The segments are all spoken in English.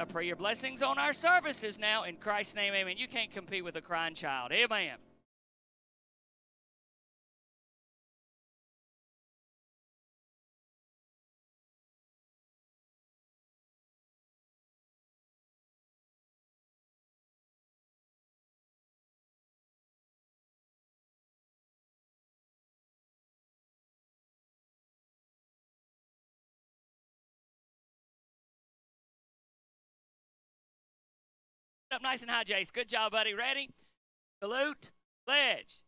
I pray your blessings on our services now. In Christ's name, amen. You can't compete with a crying child. Amen. Up nice and high, Jace. Good job, buddy. Ready? Salute. Pledge.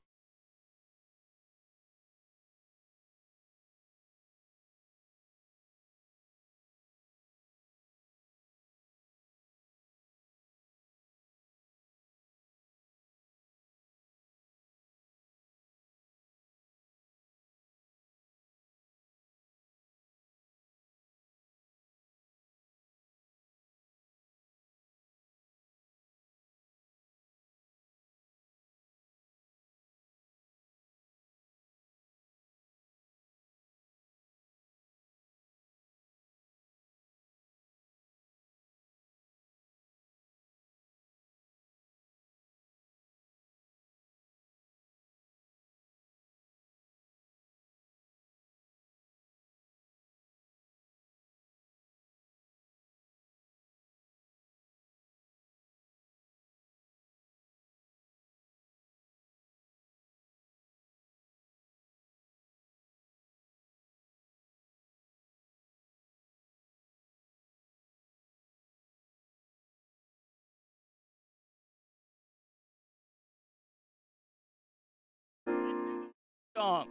Song.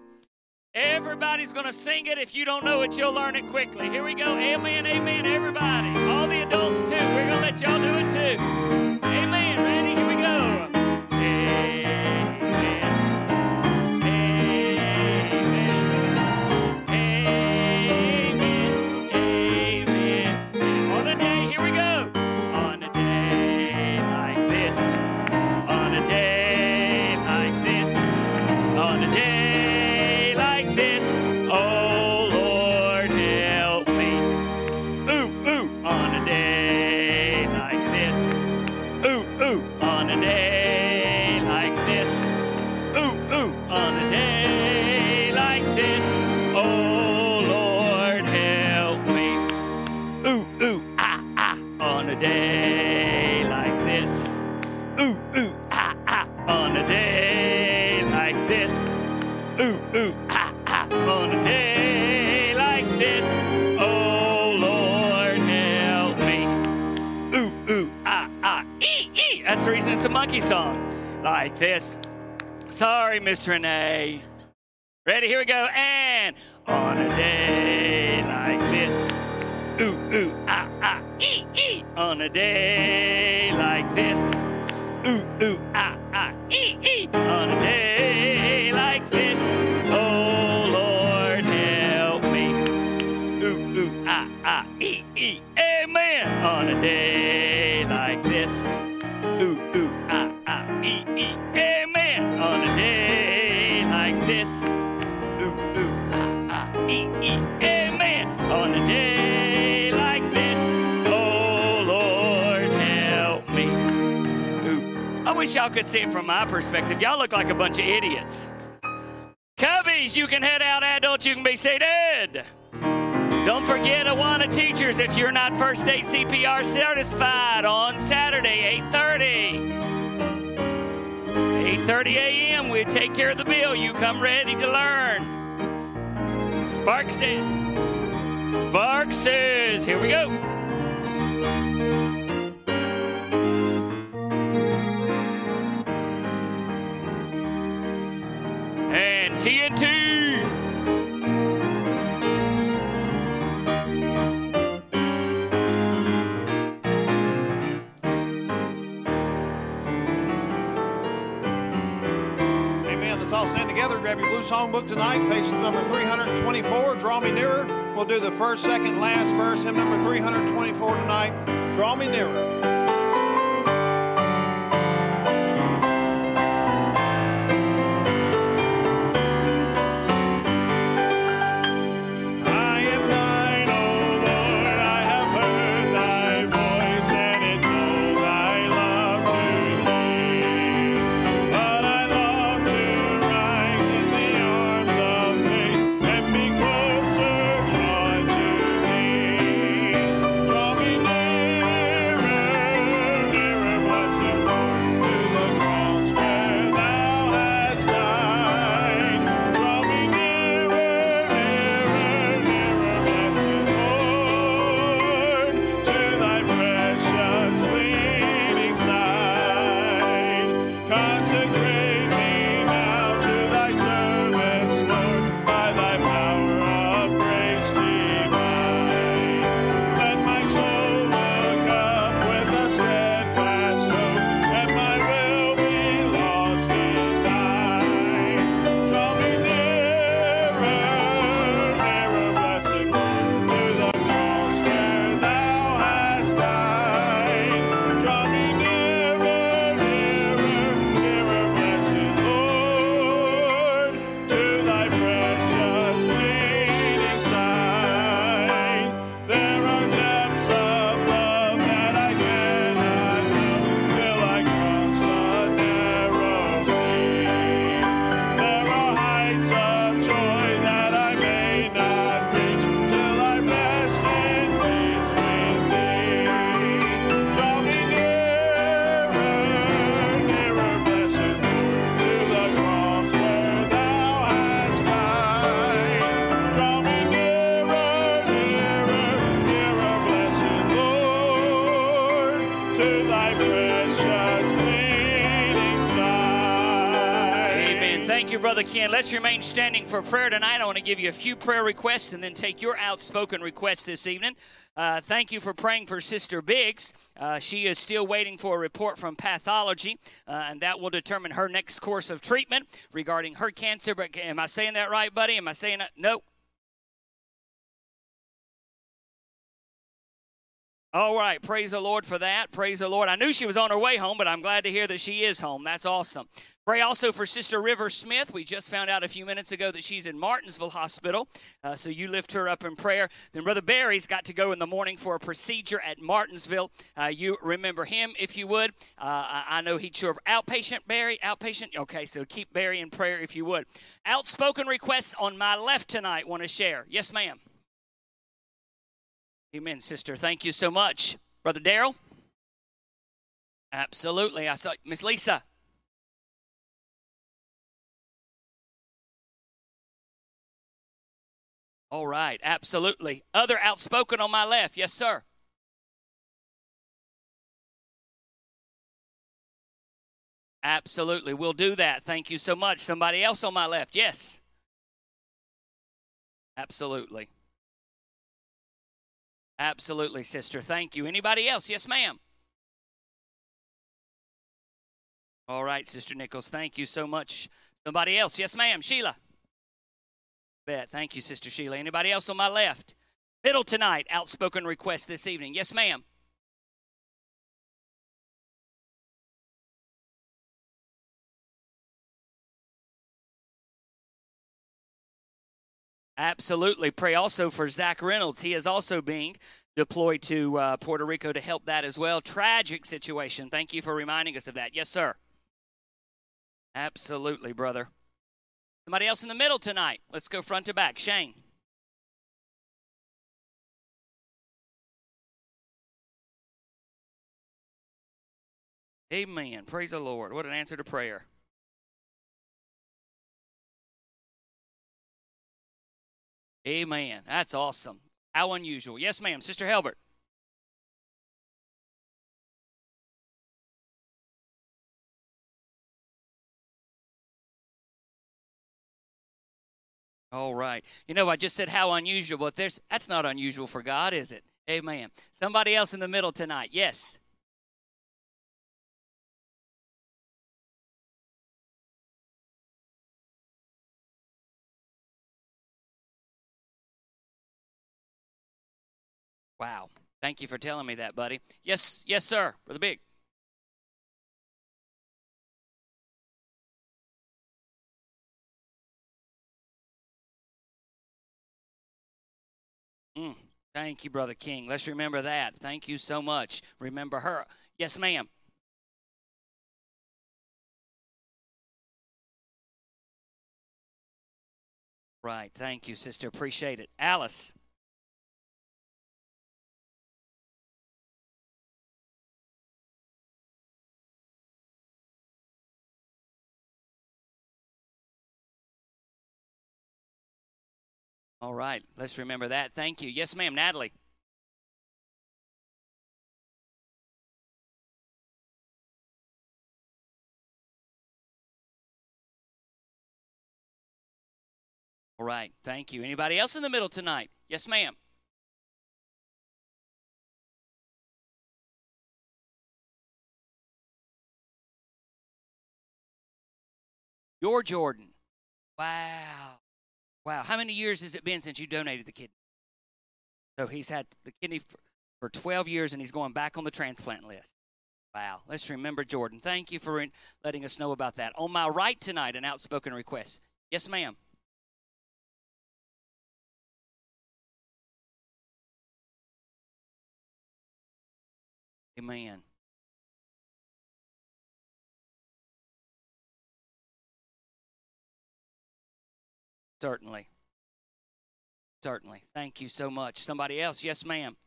Everybody's going to sing it. If you don't know it, you'll learn it quickly. Here we go. Amen, amen, everybody. All the adults, too. We're going to let y'all do it, too. Sorry, Miss Renee. Ready? Here we go. And on a day like this. Ooh, ooh, ah, ah, ee, ee. On a day like this. Ooh, ooh, ah, ah, ee, ee. On a day like this. Oh, Lord, help me. Ooh, ooh, ah, ah, ee, ee. Amen. On a day like this. Ooh, ooh, ah, ah, ee, ee. Amen. Wish y'all could see it from my perspective. Y'all look like a bunch of idiots. Cubbies, you can head out. Adults, you can be seated. Don't forget Awana teachers if you're not first aid CPR certified on Saturday, 8:30. 8:30 a.m. We take care of the bill. You come ready to learn. Sparks it. Sparkses. Here we go. Together. Grab your blue songbook tonight, page number 324. Draw me nearer. We'll do the first, second, last verse, hymn number 324 tonight. Draw me nearer. Ken. Let's remain standing for prayer tonight. I want to give you a few prayer requests and then take your outspoken request this evening. Uh, thank you for praying for Sister Biggs. Uh, she is still waiting for a report from pathology, uh, and that will determine her next course of treatment regarding her cancer. But am I saying that right, buddy? Am I saying that? No. All right, praise the Lord for that. Praise the Lord. I knew she was on her way home, but I'm glad to hear that she is home. That's awesome. Pray also for Sister River Smith. We just found out a few minutes ago that she's in Martinsville Hospital, uh, so you lift her up in prayer. Then Brother Barry's got to go in the morning for a procedure at Martinsville. Uh, you remember him if you would. Uh, I know he'd sure outpatient Barry, outpatient. Okay, so keep Barry in prayer if you would. Outspoken requests on my left tonight. Want to share? Yes, ma'am. Amen, sister. Thank you so much. Brother Daryl? Absolutely. I saw Miss Lisa. All right, absolutely. Other outspoken on my left. Yes, sir. Absolutely. We'll do that. Thank you so much. Somebody else on my left. Yes. Absolutely. Absolutely, sister. Thank you. Anybody else? Yes, ma'am. All right, Sister Nichols. Thank you so much. Somebody else? Yes, ma'am. Sheila. Bet. Thank you, Sister Sheila. Anybody else on my left? Middle tonight. Outspoken request this evening. Yes, ma'am. Absolutely. Pray also for Zach Reynolds. He is also being deployed to uh, Puerto Rico to help that as well. Tragic situation. Thank you for reminding us of that. Yes, sir. Absolutely, brother. Somebody else in the middle tonight. Let's go front to back. Shane. Amen. Praise the Lord. What an answer to prayer. Amen. That's awesome. How unusual. Yes, ma'am. Sister Helbert. All right. You know, I just said how unusual, but there's that's not unusual for God, is it? Amen. Somebody else in the middle tonight. Yes. Wow. Thank you for telling me that, buddy. Yes, yes, sir. Brother Big. Mm, thank you, Brother King. Let's remember that. Thank you so much. Remember her. Yes, ma'am. Right. Thank you, sister. Appreciate it. Alice. All right. Let's remember that. Thank you. Yes, ma'am. Natalie. All right. Thank you. Anybody else in the middle tonight? Yes, ma'am. Your Jordan. Wow. Wow. How many years has it been since you donated the kidney? So he's had the kidney for, for 12 years and he's going back on the transplant list. Wow. Let's remember Jordan. Thank you for letting us know about that. On my right tonight, an outspoken request. Yes, ma'am. Amen. Certainly. Certainly. Thank you so much. Somebody else? Yes, ma'am.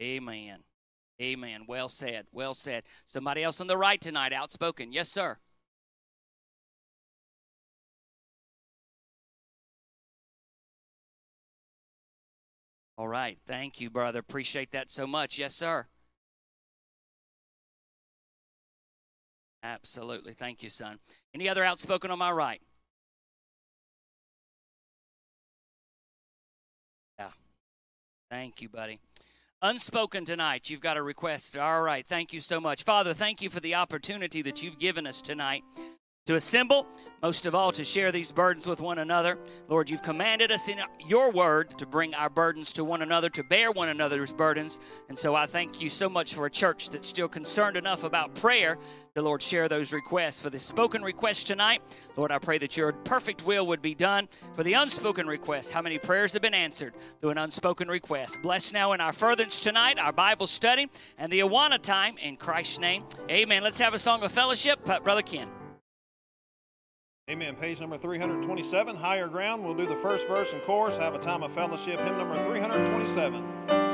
Amen. Amen. Well said. Well said. Somebody else on the right tonight, outspoken. Yes, sir. All right. Thank you, brother. Appreciate that so much. Yes, sir. Absolutely. Thank you, son. Any other outspoken on my right? Yeah. Thank you, buddy. Unspoken tonight, you've got a request. All right. Thank you so much. Father, thank you for the opportunity that you've given us tonight to assemble, most of all to share these burdens with one another. Lord, you've commanded us in your word to bring our burdens to one another, to bear one another's burdens. And so I thank you so much for a church that's still concerned enough about prayer to, Lord, share those requests. For the spoken request tonight, Lord, I pray that your perfect will would be done. For the unspoken request, how many prayers have been answered through an unspoken request? Bless now in our furtherance tonight, our Bible study, and the Awana time in Christ's name. Amen. Let's have a song of fellowship. Brother Ken. Amen. Page number 327, Higher Ground. We'll do the first verse and chorus, have a time of fellowship. Hymn number 327.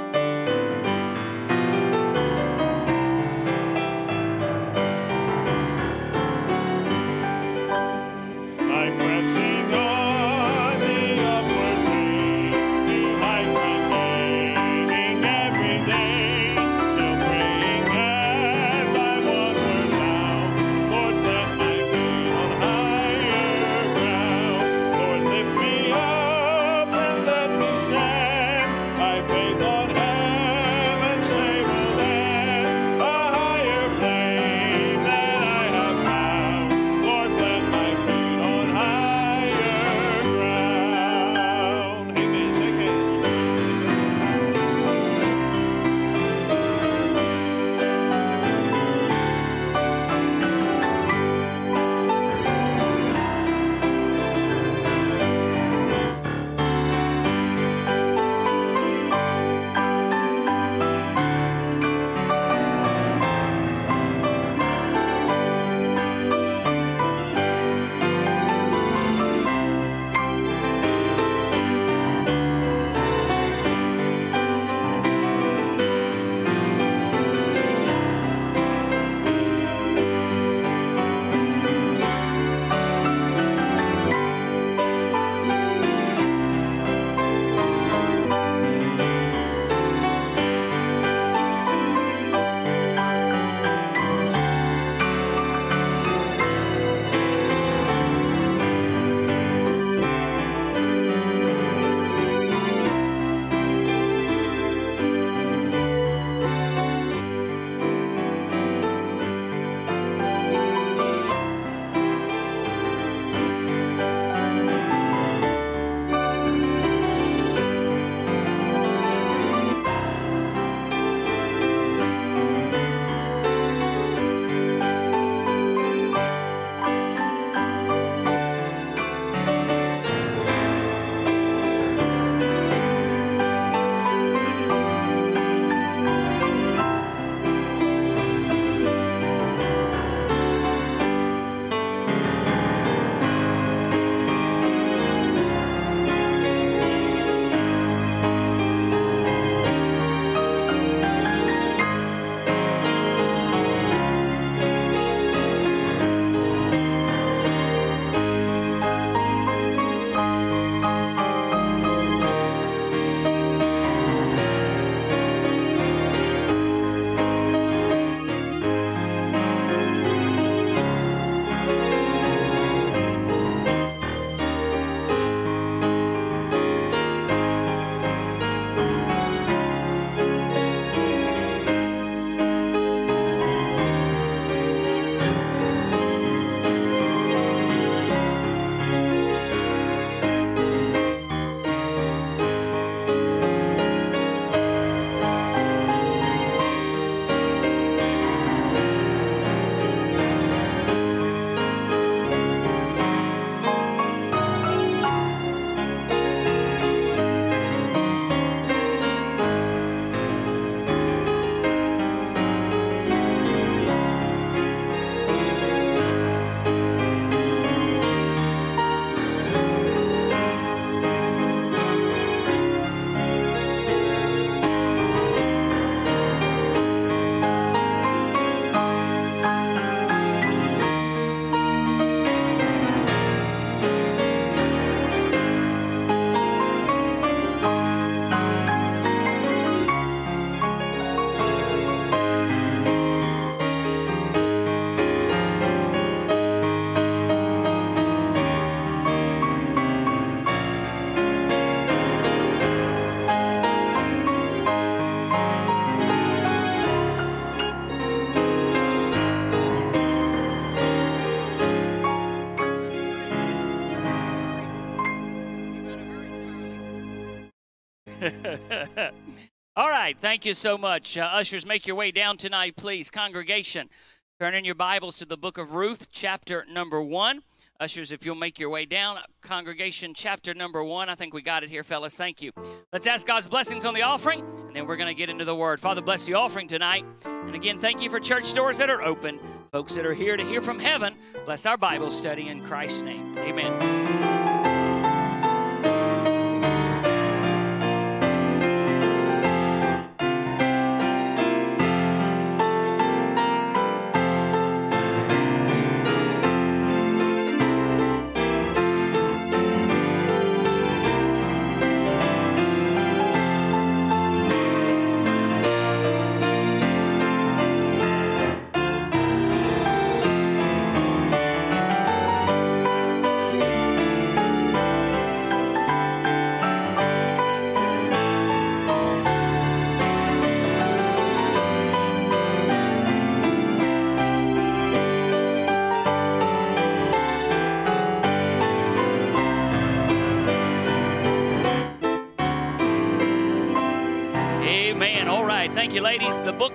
Thank you so much. Uh, ushers, make your way down tonight, please. Congregation, turn in your Bibles to the book of Ruth, chapter number one. Ushers, if you'll make your way down, congregation, chapter number one. I think we got it here, fellas. Thank you. Let's ask God's blessings on the offering, and then we're going to get into the word. Father, bless the offering tonight. And again, thank you for church doors that are open, folks that are here to hear from heaven. Bless our Bible study in Christ's name. Amen.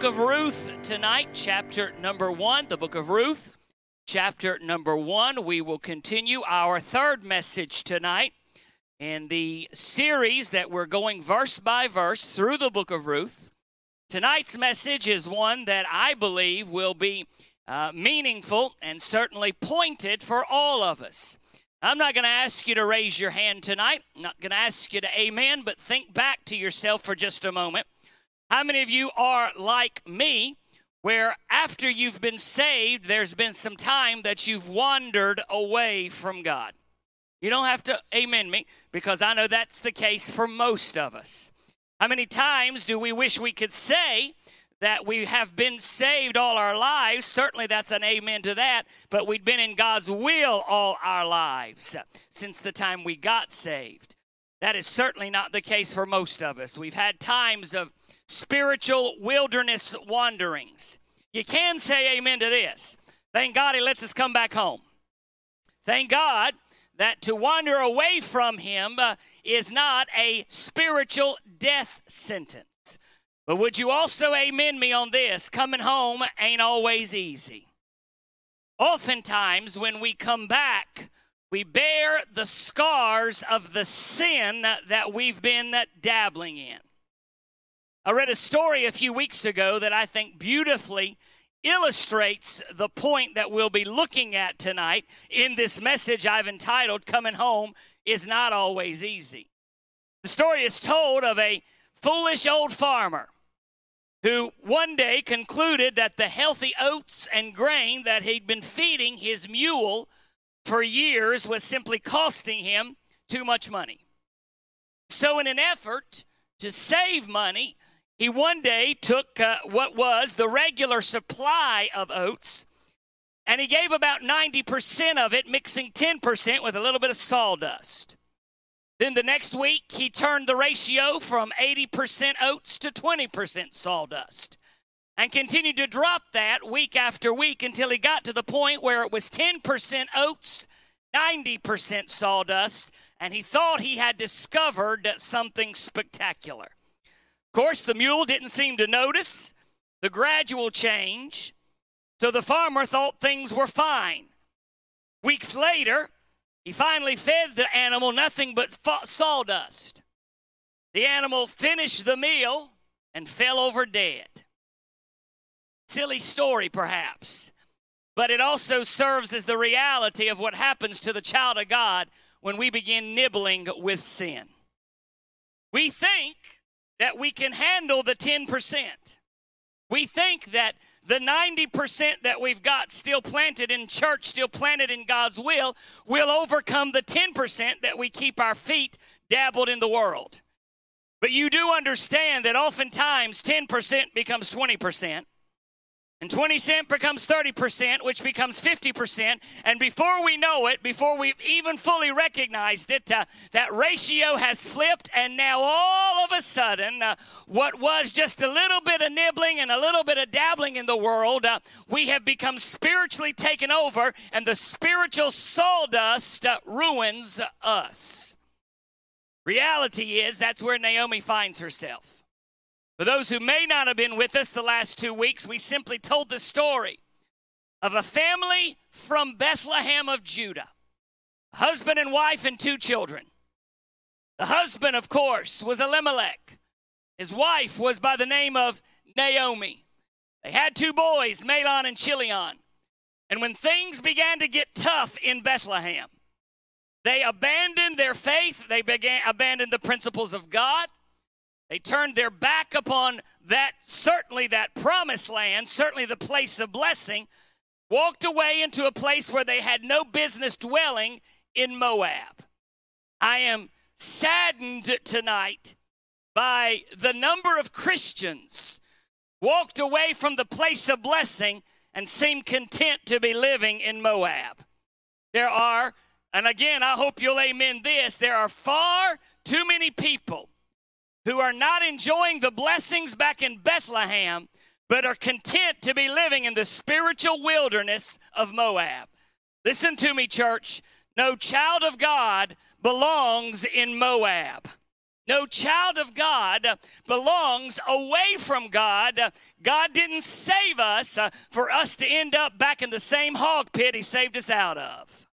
Of Ruth tonight, chapter number one. The book of Ruth, chapter number one. We will continue our third message tonight in the series that we're going verse by verse through the book of Ruth. Tonight's message is one that I believe will be uh, meaningful and certainly pointed for all of us. I'm not going to ask you to raise your hand tonight. I'm not going to ask you to amen, but think back to yourself for just a moment. How many of you are like me, where after you've been saved, there's been some time that you've wandered away from God? You don't have to amen me because I know that's the case for most of us. How many times do we wish we could say that we have been saved all our lives? Certainly that's an amen to that, but we've been in God's will all our lives since the time we got saved. That is certainly not the case for most of us. We've had times of spiritual wilderness wanderings. You can say amen to this. Thank God he lets us come back home. Thank God that to wander away from him uh, is not a spiritual death sentence. But would you also amen me on this? Coming home ain't always easy. Oftentimes, when we come back, we bear the scars of the sin that we've been dabbling in. I read a story a few weeks ago that I think beautifully illustrates the point that we'll be looking at tonight in this message I've entitled Coming Home is Not Always Easy. The story is told of a foolish old farmer who one day concluded that the healthy oats and grain that he'd been feeding his mule for years was simply costing him too much money. So, in an effort to save money, he one day took uh, what was the regular supply of oats and he gave about 90% of it, mixing 10% with a little bit of sawdust. Then the next week, he turned the ratio from 80% oats to 20% sawdust and continued to drop that week after week until he got to the point where it was 10% oats, 90% sawdust, and he thought he had discovered something spectacular. Course, the mule didn't seem to notice the gradual change, so the farmer thought things were fine. Weeks later, he finally fed the animal nothing but sawdust. The animal finished the meal and fell over dead. Silly story, perhaps, but it also serves as the reality of what happens to the child of God when we begin nibbling with sin. We think that we can handle the 10%. We think that the 90% that we've got still planted in church, still planted in God's will, will overcome the 10% that we keep our feet dabbled in the world. But you do understand that oftentimes 10% becomes 20%. And 20 cent becomes 30%, which becomes 50%. And before we know it, before we've even fully recognized it, uh, that ratio has flipped. And now all of a sudden, uh, what was just a little bit of nibbling and a little bit of dabbling in the world, uh, we have become spiritually taken over. And the spiritual sawdust uh, ruins us. Reality is that's where Naomi finds herself. For those who may not have been with us the last two weeks, we simply told the story of a family from Bethlehem of Judah husband and wife and two children. The husband, of course, was Elimelech. His wife was by the name of Naomi. They had two boys, Mahlon and Chilion. And when things began to get tough in Bethlehem, they abandoned their faith, they began abandoned the principles of God. They turned their back upon that certainly that promised land, certainly the place of blessing, walked away into a place where they had no business dwelling in Moab. I am saddened tonight by the number of Christians walked away from the place of blessing and seem content to be living in Moab. There are, and again, I hope you'll amen this, there are far too many people who are not enjoying the blessings back in Bethlehem, but are content to be living in the spiritual wilderness of Moab. Listen to me, church. No child of God belongs in Moab. No child of God belongs away from God. God didn't save us uh, for us to end up back in the same hog pit He saved us out of.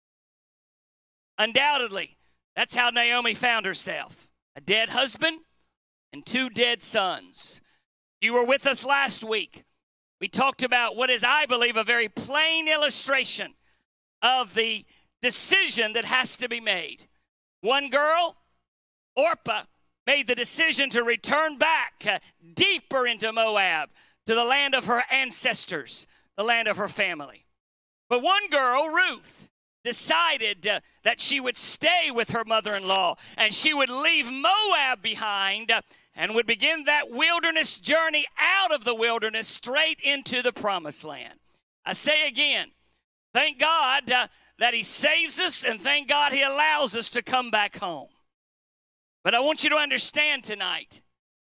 Undoubtedly, that's how Naomi found herself a dead husband and two dead sons. You were with us last week. We talked about what is, I believe, a very plain illustration of the decision that has to be made. One girl, Orpah, made the decision to return back uh, deeper into Moab to the land of her ancestors, the land of her family. But one girl, Ruth, decided uh, that she would stay with her mother in law and she would leave Moab behind uh, and would begin that wilderness journey out of the wilderness straight into the promised land. I say again, thank God uh, that He saves us and thank God He allows us to come back home. But I want you to understand tonight,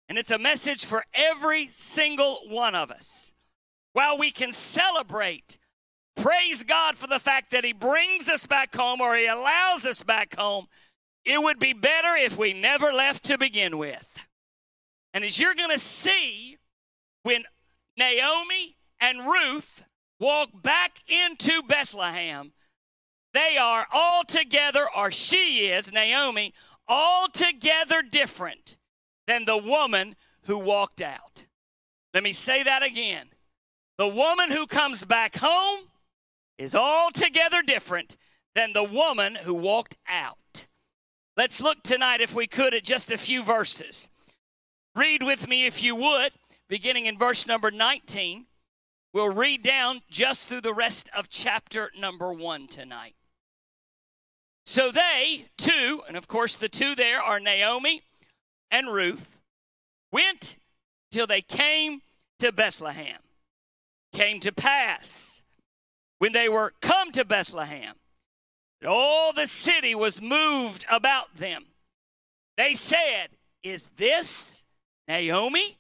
and it's a message for every single one of us. While we can celebrate, praise God for the fact that He brings us back home or He allows us back home, it would be better if we never left to begin with. And as you're going to see, when Naomi and Ruth walk back into Bethlehem, they are altogether, or she is, Naomi, altogether different than the woman who walked out. Let me say that again. The woman who comes back home is altogether different than the woman who walked out. Let's look tonight, if we could, at just a few verses. Read with me, if you would, beginning in verse number 19. We'll read down just through the rest of chapter number one tonight. So they, two, and of course the two there are Naomi and Ruth, went till they came to Bethlehem. Came to pass when they were come to Bethlehem, all the city was moved about them. They said, Is this Naomi?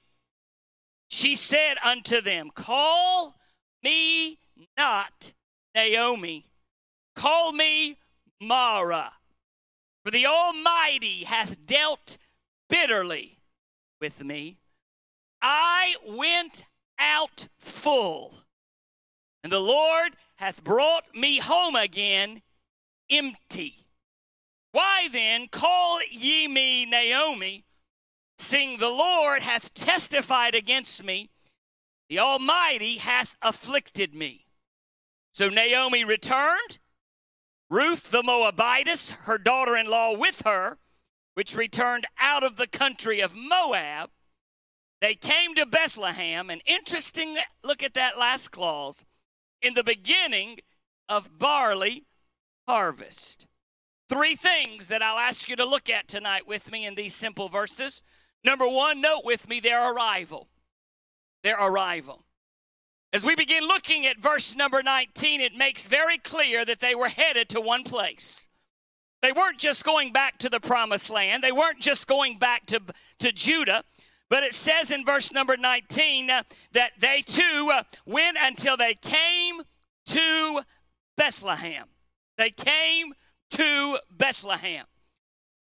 She said unto them, Call me not Naomi, call me Mara. For the Almighty hath dealt bitterly with me. I went out full, and the Lord hath brought me home again empty. Why then call ye me Naomi, seeing the Lord hath testified against me, the Almighty hath afflicted me? So Naomi returned Ruth the Moabitess, her daughter in law with her, which returned out of the country of Moab, they came to Bethlehem. And interesting, look at that last clause in the beginning of barley harvest. Three things that I'll ask you to look at tonight with me in these simple verses. Number one, note with me their arrival. Their arrival. As we begin looking at verse number 19, it makes very clear that they were headed to one place. They weren't just going back to the promised land, they weren't just going back to, to Judah. But it says in verse number 19 uh, that they too uh, went until they came to Bethlehem. They came to Bethlehem.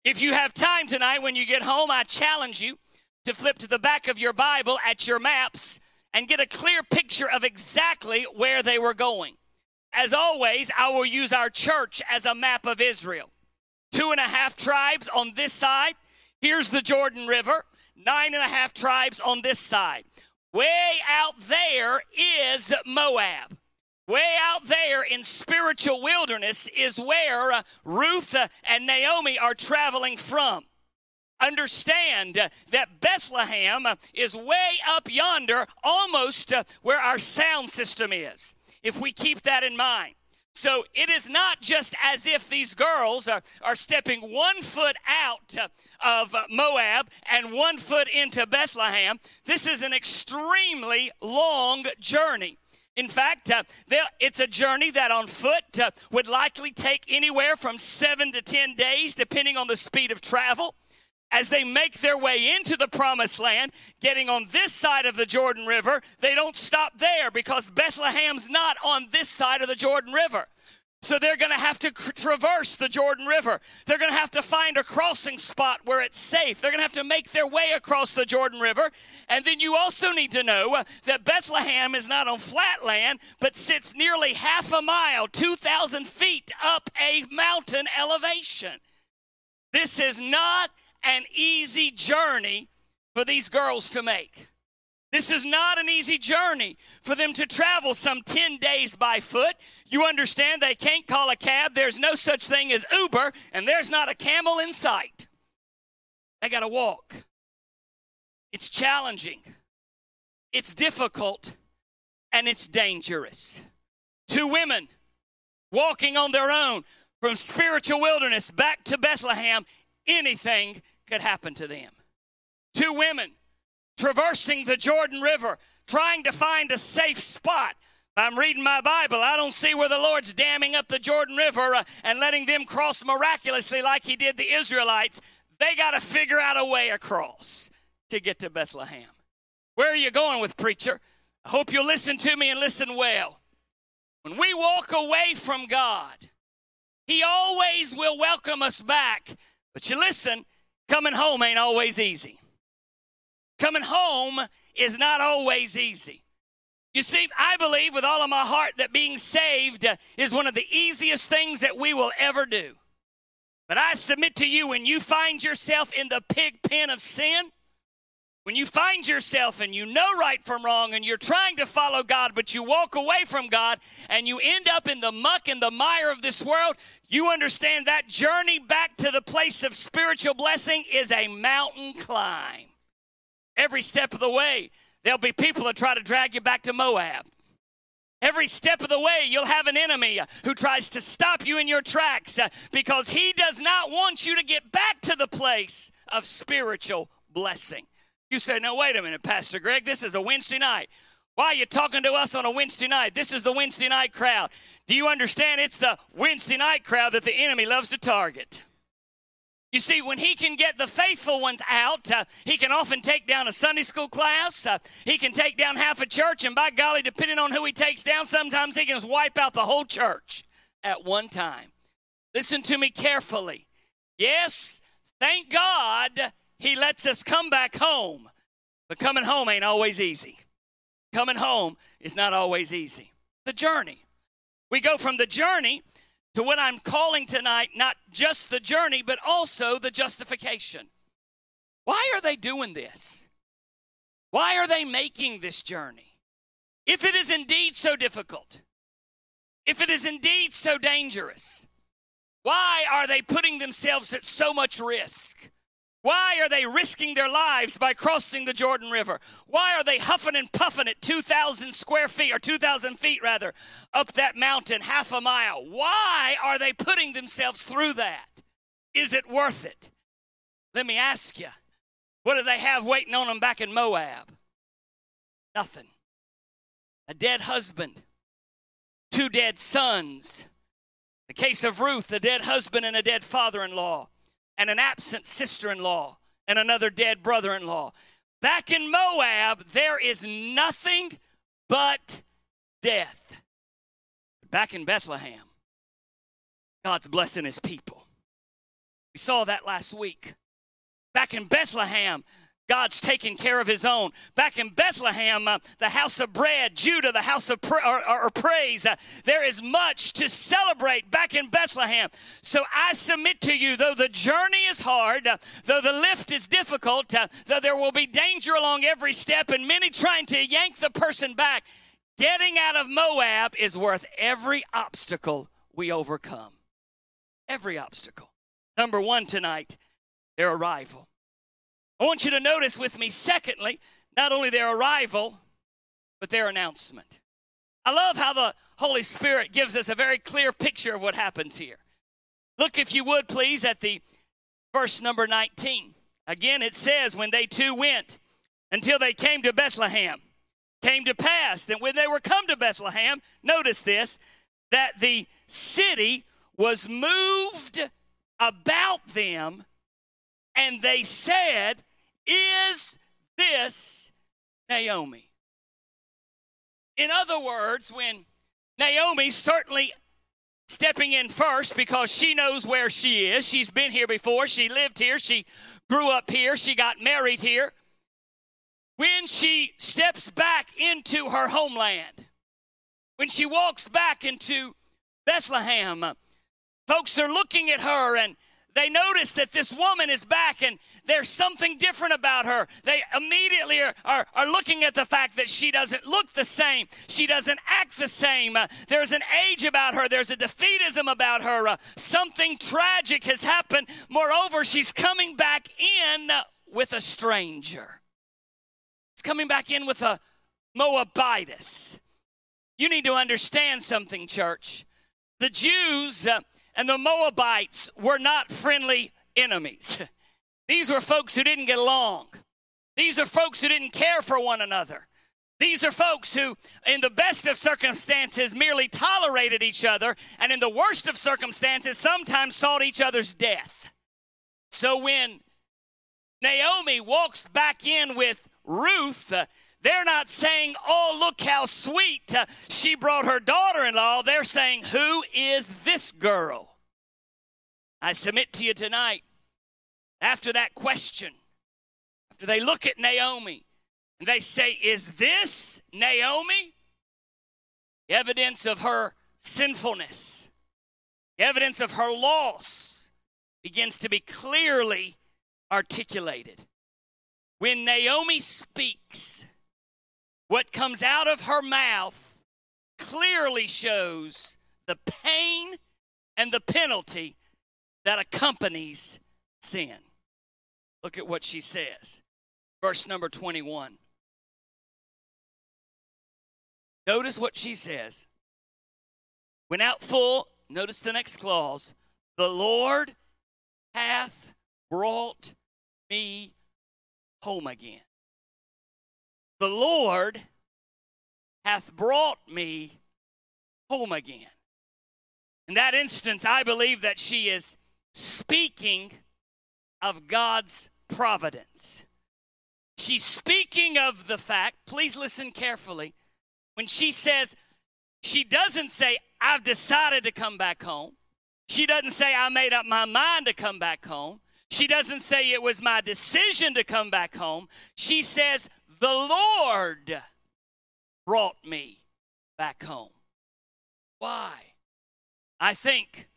If you have time tonight when you get home, I challenge you to flip to the back of your Bible at your maps and get a clear picture of exactly where they were going. As always, I will use our church as a map of Israel. Two and a half tribes on this side. Here's the Jordan River. Nine and a half tribes on this side. Way out there is Moab. Way out there in spiritual wilderness is where uh, Ruth uh, and Naomi are traveling from. Understand uh, that Bethlehem uh, is way up yonder, almost uh, where our sound system is, if we keep that in mind. So it is not just as if these girls are, are stepping one foot out uh, of Moab and one foot into Bethlehem. This is an extremely long journey. In fact, uh, it's a journey that on foot uh, would likely take anywhere from seven to ten days, depending on the speed of travel. As they make their way into the promised land, getting on this side of the Jordan River, they don't stop there because Bethlehem's not on this side of the Jordan River. So they're going to have to traverse the Jordan River. They're going to have to find a crossing spot where it's safe. They're going to have to make their way across the Jordan River. And then you also need to know uh, that Bethlehem is not on flat land, but sits nearly half a mile, 2,000 feet up a mountain elevation. This is not an easy journey for these girls to make. This is not an easy journey for them to travel some 10 days by foot. You understand they can't call a cab. There's no such thing as Uber, and there's not a camel in sight. They got to walk. It's challenging, it's difficult, and it's dangerous. Two women walking on their own from spiritual wilderness back to Bethlehem, anything could happen to them. Two women traversing the Jordan River, trying to find a safe spot. I'm reading my Bible. I don't see where the Lord's damming up the Jordan River uh, and letting them cross miraculously like He did the Israelites. They got to figure out a way across to get to Bethlehem. Where are you going with, preacher? I hope you'll listen to me and listen well. When we walk away from God, He always will welcome us back. But you listen, coming home ain't always easy. Coming home is not always easy. You see, I believe with all of my heart that being saved is one of the easiest things that we will ever do. But I submit to you when you find yourself in the pig pen of sin, when you find yourself and you know right from wrong and you're trying to follow God, but you walk away from God and you end up in the muck and the mire of this world, you understand that journey back to the place of spiritual blessing is a mountain climb. Every step of the way, there'll be people that try to drag you back to Moab. Every step of the way, you'll have an enemy who tries to stop you in your tracks uh, because he does not want you to get back to the place of spiritual blessing. You say, no, wait a minute, Pastor Greg, this is a Wednesday night. Why are you talking to us on a Wednesday night? This is the Wednesday night crowd. Do you understand? It's the Wednesday night crowd that the enemy loves to target. You see, when he can get the faithful ones out, uh, he can often take down a Sunday school class. Uh, he can take down half a church, and by golly, depending on who he takes down, sometimes he can wipe out the whole church at one time. Listen to me carefully. Yes, thank God he lets us come back home, but coming home ain't always easy. Coming home is not always easy. The journey. We go from the journey to what I'm calling tonight not just the journey, but also the justification. Why are they doing this? Why are they making this journey? If it is indeed so difficult, if it is indeed so dangerous, why are they putting themselves at so much risk? Why are they risking their lives by crossing the Jordan River? Why are they huffing and puffing at 2,000 square feet, or 2,000 feet rather, up that mountain half a mile? Why are they putting themselves through that? Is it worth it? Let me ask you, what do they have waiting on them back in Moab? Nothing. A dead husband, two dead sons. The case of Ruth, a dead husband and a dead father in law and an absent sister in law and another dead brother in law. Back in Moab, there is nothing but death. Back in Bethlehem, God's blessing his people. We saw that last week. Back in Bethlehem, God's taking care of his own. Back in Bethlehem, uh, the house of bread, Judah, the house of pra- or, or, or praise, uh, there is much to celebrate back in Bethlehem. So I submit to you, though the journey is hard, uh, though the lift is difficult, uh, though there will be danger along every step and many trying to yank the person back, getting out of Moab is worth every obstacle we overcome. Every obstacle. Number one tonight, their arrival. I want you to notice with me, secondly, not only their arrival, but their announcement. I love how the Holy Spirit gives us a very clear picture of what happens here. Look, if you would, please, at the verse number 19. Again, it says, When they two went until they came to Bethlehem, came to pass that when they were come to Bethlehem, notice this, that the city was moved about them and they said, Is this Naomi? In other words, when Naomi certainly stepping in first because she knows where she is. She's been here before. She lived here. She grew up here. She got married here. When she steps back into her homeland, when she walks back into Bethlehem, folks are looking at her and they notice that this woman is back and there's something different about her. They immediately are, are, are looking at the fact that she doesn't look the same. She doesn't act the same. Uh, there's an age about her. There's a defeatism about her. Uh, something tragic has happened. Moreover, she's coming back in with a stranger. She's coming back in with a Moabitess. You need to understand something, church. The Jews. Uh, and the Moabites were not friendly enemies. These were folks who didn't get along. These are folks who didn't care for one another. These are folks who, in the best of circumstances, merely tolerated each other, and in the worst of circumstances, sometimes sought each other's death. So when Naomi walks back in with Ruth, they're not saying, oh, look how sweet uh, she brought her daughter in law. They're saying, who is this girl? I submit to you tonight, after that question, after they look at Naomi and they say, is this Naomi? Evidence of her sinfulness, evidence of her loss begins to be clearly articulated. When Naomi speaks, what comes out of her mouth clearly shows the pain and the penalty that accompanies sin. Look at what she says. Verse number 21. Notice what she says. Went out full, notice the next clause. The Lord hath brought me home again. The Lord hath brought me home again. In that instance, I believe that she is speaking of God's providence. She's speaking of the fact, please listen carefully, when she says, she doesn't say, I've decided to come back home. She doesn't say, I made up my mind to come back home. She doesn't say it was my decision to come back home. She says, the Lord brought me back home. Why? I think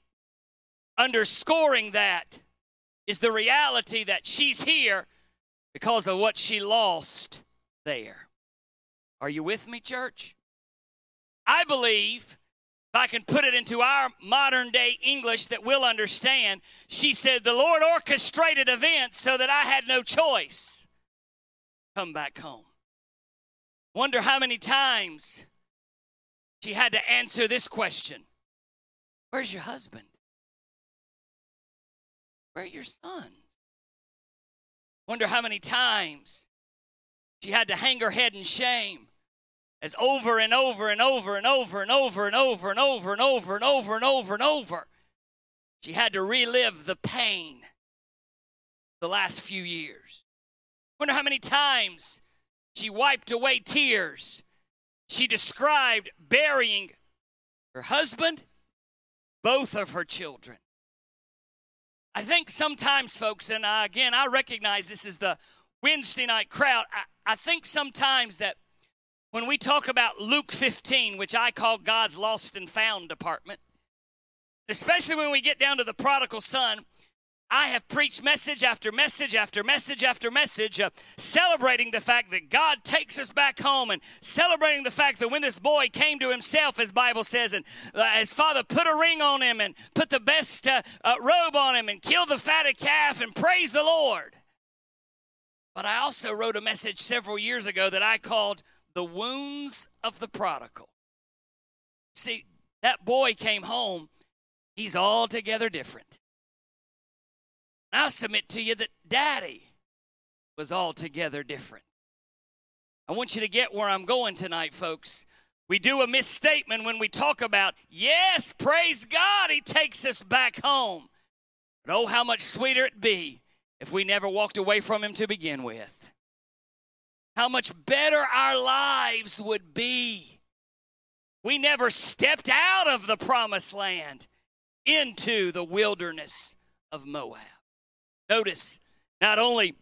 underscoring that is the reality that she's here because of what she lost there. Are you with me, church? I believe, if I can put it into our modern day English that we'll understand, she said, The Lord orchestrated events so that I had no choice come back home. Wonder how many times she had to answer this question Where's your husband? Where are your sons? Wonder how many times she had to hang her head in shame as over and over and over and over and over and over and over and over and over and over and over she had to relive the pain the last few years. Wonder how many times she wiped away tears. She described burying her husband, both of her children. I think sometimes, folks, and I, again, I recognize this is the Wednesday night crowd, I, I think sometimes that when we talk about Luke 15, which I call God's lost and found department, especially when we get down to the prodigal son, I have preached message after message after message after message, uh, celebrating the fact that God takes us back home and celebrating the fact that when this boy came to himself, as Bible says, and uh, his father put a ring on him and put the best uh, uh robe on him and killed the fatted calf and praise the Lord. But I also wrote a message several years ago that I called The Wounds of the Prodigal. See, that boy came home, he's altogether different. I submit to you that daddy was altogether different. I want you to get where I'm going tonight, folks. We do a misstatement when we talk about, yes, praise God, He takes us back home. But oh, how much sweeter it'd be if we never walked away from Him to begin with. How much better our lives would be. We never stepped out of the promised land into the wilderness of Moab. Notice, not only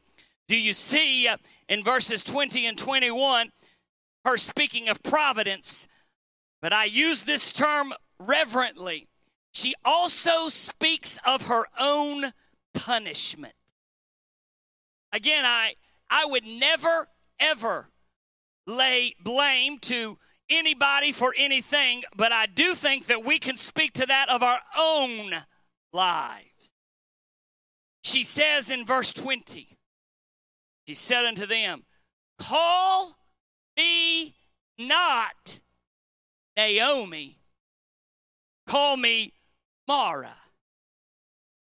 do you see uh, in verses 20 and 21 her speaking of providence, but I use this term reverently. She also speaks of her own punishment. Again, I I would never ever lay blame to anybody for anything, but I do think that we can speak to that of our own lives. She says in verse 20, She said unto them, Call me not Naomi, call me Mara.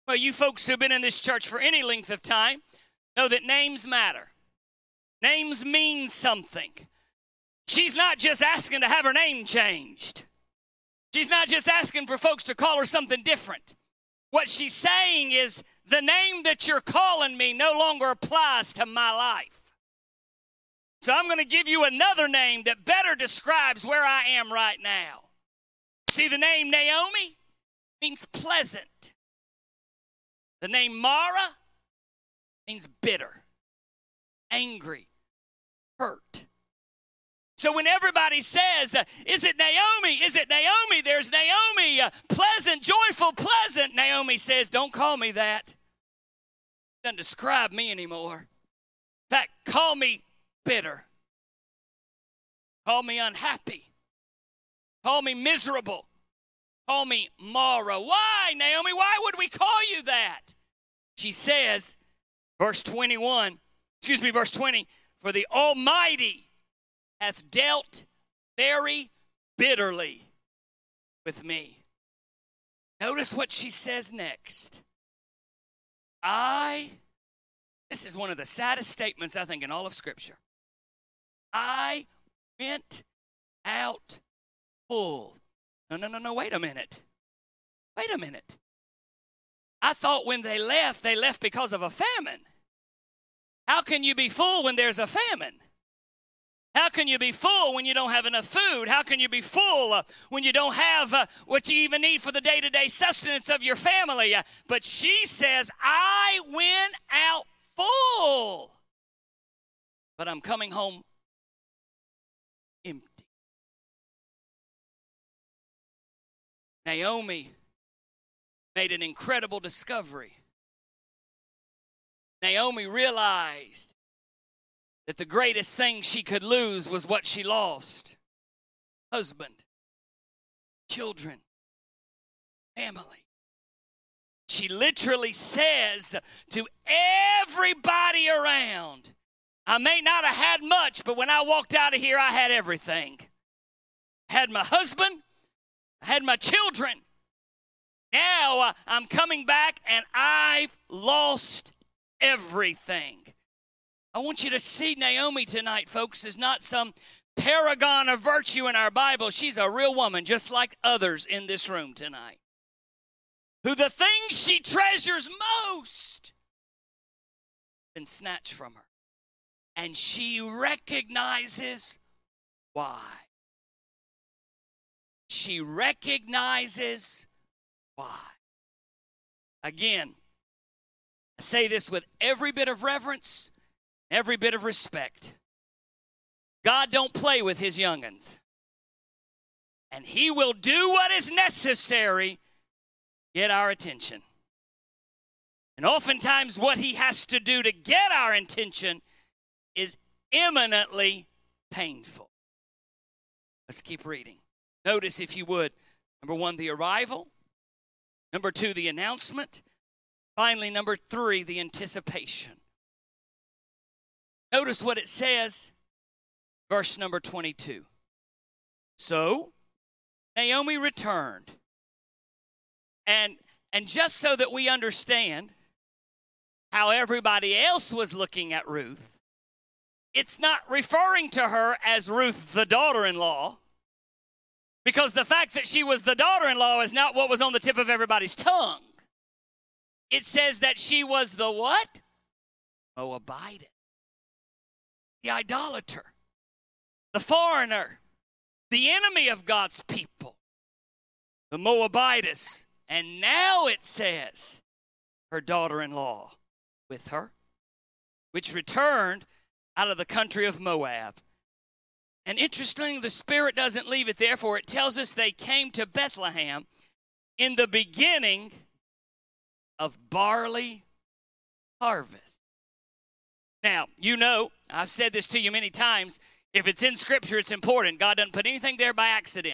Well, you folks who've been in this church for any length of time know that names matter. Names mean something. She's not just asking to have her name changed. She's not just asking for folks to call her something different. What she's saying is, the name that you're calling me no longer applies to my life. So I'm going to give you another name that better describes where I am right now. See, the name Naomi means pleasant. The name Mara means bitter, angry, hurt. So when everybody says, Is it Naomi? Is it Naomi? There's Naomi, uh, pleasant, joyful, pleasant. Naomi says, Don't call me that. Doesn't describe me anymore. In fact, call me bitter. Call me unhappy. Call me miserable. Call me Mara. Why, Naomi? Why would we call you that? She says, verse 21, excuse me, verse 20, for the Almighty hath dealt very bitterly with me. Notice what she says next. I, this is one of the saddest statements I think in all of Scripture. I went out full. No, no, no, no, wait a minute. Wait a minute. I thought when they left, they left because of a famine. How can you be full when there's a famine? How can you be full when you don't have enough food? How can you be full uh, when you don't have uh, what you even need for the day to day sustenance of your family? Uh, but she says, I went out full, but I'm coming home empty. Naomi made an incredible discovery. Naomi realized that the greatest thing she could lose was what she lost husband, children, family. She literally says to everybody around, I may not have had much, but when I walked out of here, I had everything. I had my husband, I had my children. Now uh, I'm coming back and I've lost everything. I want you to see Naomi tonight, folks, is not some paragon of virtue in our Bible. She's a real woman, just like others in this room tonight. Who the things she treasures most been snatched from her. And she recognizes why. She recognizes why. Again, I say this with every bit of reverence every bit of respect. God don't play with his young'uns. And he will do what is necessary get our attention. And oftentimes what he has to do to get our attention is eminently painful. Let's keep reading. Notice, if you would, number one, the arrival. Number two, the announcement. Finally, number three, the anticipation. Notice what it says, verse number 22. So, Naomi returned. And, and just so that we understand how everybody else was looking at Ruth, it's not referring to her as Ruth, the daughter in law, because the fact that she was the daughter in law is not what was on the tip of everybody's tongue. It says that she was the what? Moabite. The idolater. The foreigner. The enemy of God's people. The Moabitess. And now it says her daughter in law with her, which returned out of the country of Moab. And interestingly, the Spirit doesn't leave it there, for it tells us they came to Bethlehem in the beginning of barley harvest. Now, you know, I've said this to you many times. If it's in Scripture, it's important. God doesn't put anything there by accident.